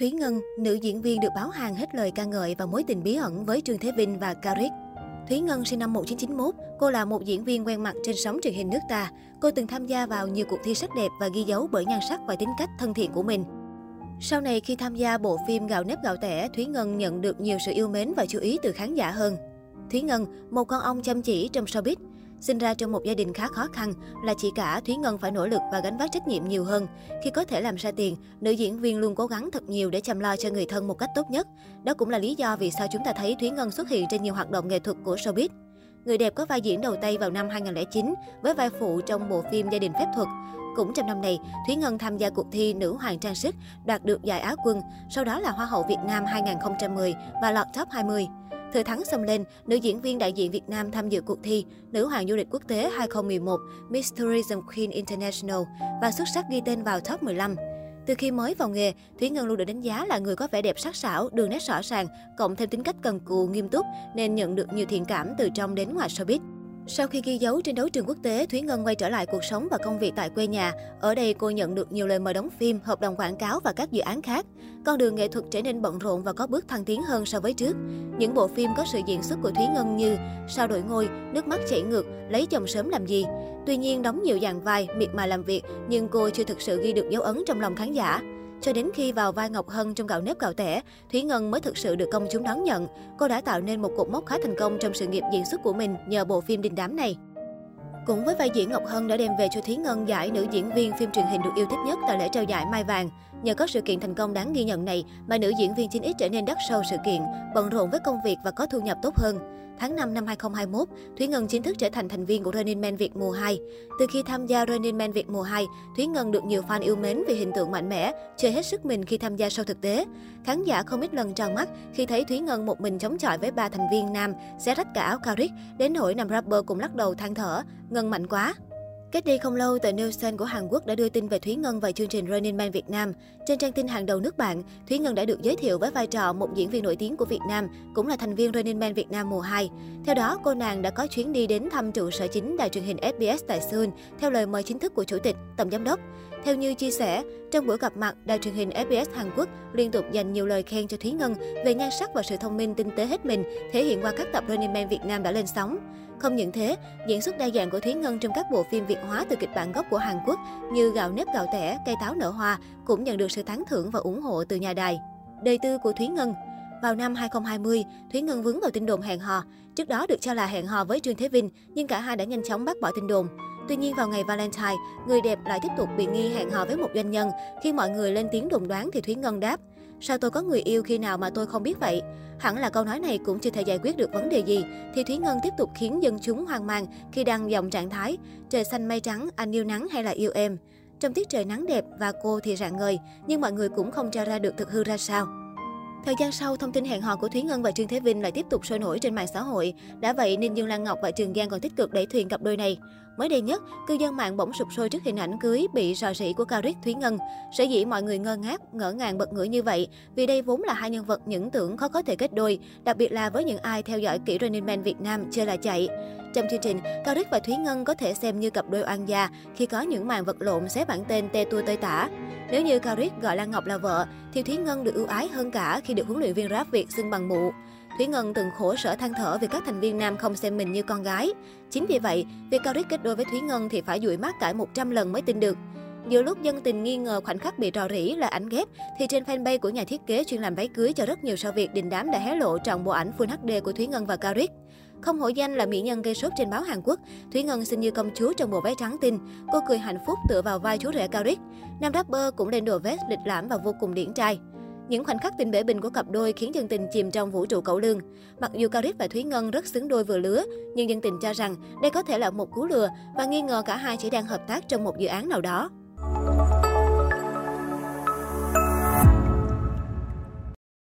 Thúy Ngân, nữ diễn viên được báo hàng hết lời ca ngợi và mối tình bí ẩn với Trương Thế Vinh và Caric. Thúy Ngân sinh năm 1991, cô là một diễn viên quen mặt trên sóng truyền hình nước ta. Cô từng tham gia vào nhiều cuộc thi sắc đẹp và ghi dấu bởi nhan sắc và tính cách thân thiện của mình. Sau này khi tham gia bộ phim Gạo nếp gạo tẻ, Thúy Ngân nhận được nhiều sự yêu mến và chú ý từ khán giả hơn. Thúy Ngân, một con ong chăm chỉ trong showbiz, Sinh ra trong một gia đình khá khó khăn là chị cả Thúy Ngân phải nỗ lực và gánh vác trách nhiệm nhiều hơn. Khi có thể làm ra tiền, nữ diễn viên luôn cố gắng thật nhiều để chăm lo cho người thân một cách tốt nhất. Đó cũng là lý do vì sao chúng ta thấy Thúy Ngân xuất hiện trên nhiều hoạt động nghệ thuật của showbiz. Người đẹp có vai diễn đầu tay vào năm 2009 với vai phụ trong bộ phim Gia đình phép thuật. Cũng trong năm này, Thúy Ngân tham gia cuộc thi Nữ hoàng trang sức, đoạt được giải Á quân, sau đó là Hoa hậu Việt Nam 2010 và lọt top 20. Thừa thắng xông lên, nữ diễn viên đại diện Việt Nam tham dự cuộc thi Nữ hoàng du lịch quốc tế 2011 Miss Tourism Queen International và xuất sắc ghi tên vào top 15. Từ khi mới vào nghề, Thúy Ngân luôn được đánh giá là người có vẻ đẹp sắc sảo, đường nét rõ ràng, cộng thêm tính cách cần cù, nghiêm túc nên nhận được nhiều thiện cảm từ trong đến ngoài showbiz. Sau khi ghi dấu trên đấu trường quốc tế, Thúy Ngân quay trở lại cuộc sống và công việc tại quê nhà. Ở đây cô nhận được nhiều lời mời đóng phim, hợp đồng quảng cáo và các dự án khác. Con đường nghệ thuật trở nên bận rộn và có bước thăng tiến hơn so với trước. Những bộ phim có sự diễn xuất của Thúy Ngân như Sao đổi ngôi, Nước mắt chảy ngược, Lấy chồng sớm làm gì. Tuy nhiên đóng nhiều dàn vai, miệt mài làm việc, nhưng cô chưa thực sự ghi được dấu ấn trong lòng khán giả. Cho đến khi vào vai Ngọc Hân trong gạo nếp gạo tẻ, Thúy Ngân mới thực sự được công chúng đón nhận. Cô đã tạo nên một cột mốc khá thành công trong sự nghiệp diễn xuất của mình nhờ bộ phim đình đám này. Cũng với vai diễn Ngọc Hân đã đem về cho Thúy Ngân giải nữ diễn viên phim truyền hình được yêu thích nhất tại lễ trao giải Mai Vàng. Nhờ có sự kiện thành công đáng ghi nhận này mà nữ diễn viên 9X trở nên đắt sâu sự kiện, bận rộn với công việc và có thu nhập tốt hơn. Tháng 5 năm 2021, Thúy Ngân chính thức trở thành thành viên của Running Man Việt mùa 2. Từ khi tham gia Running Man Việt mùa 2, Thúy Ngân được nhiều fan yêu mến vì hình tượng mạnh mẽ, chơi hết sức mình khi tham gia show thực tế. Khán giả không ít lần tròn mắt khi thấy Thúy Ngân một mình chống chọi với ba thành viên nam, xé rách cả áo Caric, đến nỗi nam rapper cũng lắc đầu than thở, Ngân mạnh quá. Cách đây không lâu, tờ Nielsen của Hàn Quốc đã đưa tin về Thúy Ngân và chương trình Running Man Việt Nam. Trên trang tin hàng đầu nước bạn, Thúy Ngân đã được giới thiệu với vai trò một diễn viên nổi tiếng của Việt Nam, cũng là thành viên Running Man Việt Nam mùa 2. Theo đó, cô nàng đã có chuyến đi đến thăm trụ sở chính đài truyền hình SBS tại Seoul, theo lời mời chính thức của chủ tịch, tổng giám đốc. Theo như chia sẻ, trong buổi gặp mặt, đài truyền hình SBS Hàn Quốc liên tục dành nhiều lời khen cho Thúy Ngân về nhan sắc và sự thông minh tinh tế hết mình, thể hiện qua các tập Running Man Việt Nam đã lên sóng. Không những thế, diễn xuất đa dạng của Thúy Ngân trong các bộ phim Việt hóa từ kịch bản gốc của Hàn Quốc như Gạo nếp gạo tẻ, Cây táo nở hoa cũng nhận được sự tán thưởng và ủng hộ từ nhà đài. Đời tư của Thúy Ngân vào năm 2020, Thúy Ngân vướng vào tin đồn hẹn hò. Trước đó được cho là hẹn hò với Trương Thế Vinh, nhưng cả hai đã nhanh chóng bác bỏ tin đồn. Tuy nhiên vào ngày Valentine, người đẹp lại tiếp tục bị nghi hẹn hò với một doanh nhân. Khi mọi người lên tiếng đồn đoán thì Thúy Ngân đáp, Sao tôi có người yêu khi nào mà tôi không biết vậy? Hẳn là câu nói này cũng chưa thể giải quyết được vấn đề gì, thì Thúy Ngân tiếp tục khiến dân chúng hoang mang khi đăng dòng trạng thái trời xanh mây trắng, anh yêu nắng hay là yêu em. Trong tiết trời nắng đẹp và cô thì rạng ngời, nhưng mọi người cũng không tra ra được thực hư ra sao. Thời gian sau, thông tin hẹn hò của Thúy Ngân và Trương Thế Vinh lại tiếp tục sôi nổi trên mạng xã hội. Đã vậy nên Dương Lan Ngọc và Trường Giang còn tích cực đẩy thuyền cặp đôi này. Mới đây nhất, cư dân mạng bỗng sụp sôi trước hình ảnh cưới bị rò rỉ của cao Caric Thúy Ngân. Sở dĩ mọi người ngơ ngác, ngỡ ngàng bật ngửa như vậy vì đây vốn là hai nhân vật những tưởng khó có thể kết đôi, đặc biệt là với những ai theo dõi kỹ Running Man Việt Nam chơi là chạy. Trong chương trình, Cao Caric và Thúy Ngân có thể xem như cặp đôi oan gia khi có những màn vật lộn xé bản tên tê tua tơi tả. Nếu như Cao Caric gọi Lan Ngọc là vợ, thì Thúy Ngân được ưu ái hơn cả khi được huấn luyện viên rap Việt xưng bằng mụ. Thúy Ngân từng khổ sở than thở vì các thành viên nam không xem mình như con gái. Chính vì vậy, việc Cao Rít kết đôi với Thúy Ngân thì phải dụi mắt cãi 100 lần mới tin được. Giữa lúc dân tình nghi ngờ khoảnh khắc bị rò rỉ là ảnh ghép, thì trên fanpage của nhà thiết kế chuyên làm váy cưới cho rất nhiều sao Việt đình đám đã hé lộ trọn bộ ảnh Full HD của Thúy Ngân và Cao Rít. Không hổ danh là mỹ nhân gây sốt trên báo Hàn Quốc, Thúy Ngân xinh như công chúa trong bộ váy trắng tinh. Cô cười hạnh phúc tựa vào vai chú rể Cao Rít. Nam rapper cũng lên đồ vest lịch lãm và vô cùng điển trai. Những khoảnh khắc tình bể bình của cặp đôi khiến dân tình chìm trong vũ trụ cẩu lương. Mặc dù Cao Rít và Thúy Ngân rất xứng đôi vừa lứa, nhưng dân tình cho rằng đây có thể là một cú lừa và nghi ngờ cả hai chỉ đang hợp tác trong một dự án nào đó.